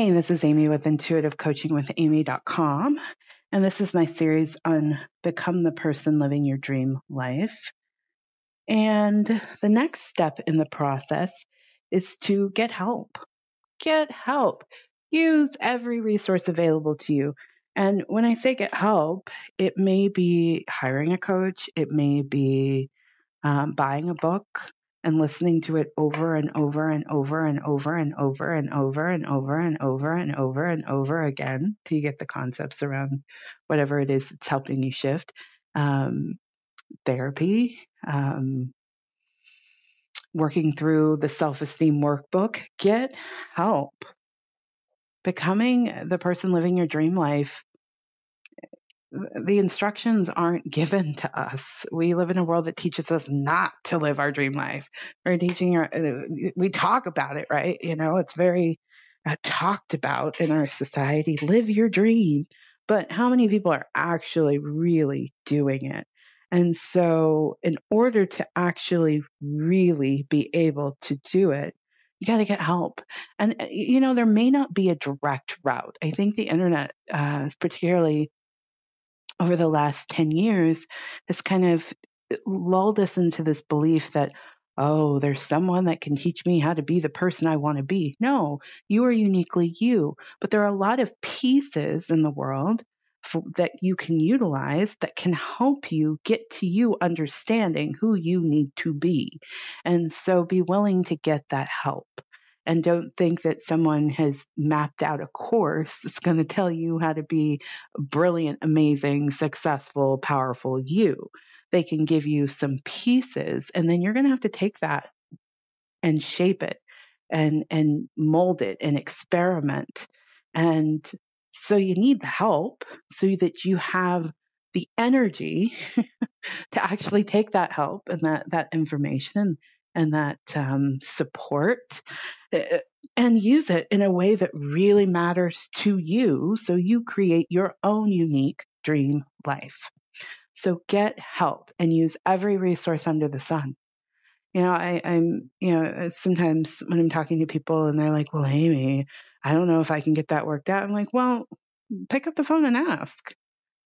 Hey, this is Amy with intuitivecoachingwithamy.com. And this is my series on Become the Person Living Your Dream Life. And the next step in the process is to get help. Get help. Use every resource available to you. And when I say get help, it may be hiring a coach, it may be um, buying a book, and listening to it over and over and over and over and over and over and over and over and over and over again till you get the concepts around whatever it is that's helping you shift. Um, therapy, um, working through the self esteem workbook, get help. Becoming the person living your dream life the instructions aren't given to us. We live in a world that teaches us not to live our dream life. We're teaching our, uh, we talk about it, right? You know, it's very uh, talked about in our society. Live your dream. But how many people are actually really doing it? And so, in order to actually really be able to do it, you got to get help. And, uh, you know, there may not be a direct route. I think the internet uh, is particularly over the last 10 years has kind of uh, lulled us into this belief that, oh, there's someone that can teach me how to be the person I want to be. No, you are uniquely you. But there are a lot of pieces in the world for, that you can utilize that can help you get to you understanding who you need to be. And so be willing to get that help and don't think that someone has mapped out a course that's going to tell you how to be brilliant, amazing, successful, powerful you. They can give you some pieces, and then you're going to have to take that and shape it and and mold it and experiment. And so you need the help so that you have the energy to actually take that help and that that information and that um, support uh, and use it in a way that really matters to you so you create your own unique dream life. So get help and use every resource under the sun. You know, I, I'm, you know, uh, sometimes when I'm talking to people and they're like, well, Amy, I don't know if I can get that worked out. I'm like, well, pick up the phone and ask,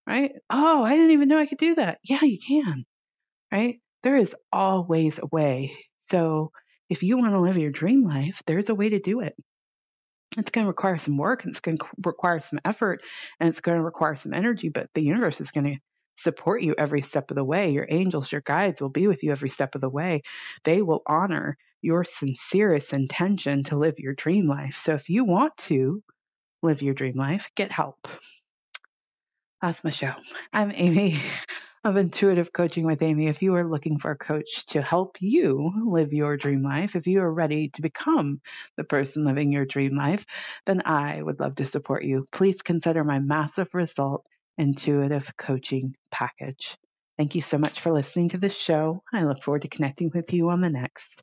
right? Oh, I didn't even know I could do that. Yeah, you can, right? There is always a way. So if you want to live your dream life, there's a way to do it. It's going to require some work and it's going to require some effort and it's going to require some energy, but the universe is going to support you every step of the way. Your angels, your guides will be with you every step of the way. They will honor your sincerest intention to live your dream life. So if you want to live your dream life, get help. That's my show. I'm Amy of Intuitive Coaching with Amy. If you are looking for a coach to help you live your dream life, if you are ready to become the person living your dream life, then I would love to support you. Please consider my massive result intuitive coaching package. Thank you so much for listening to this show. I look forward to connecting with you on the next.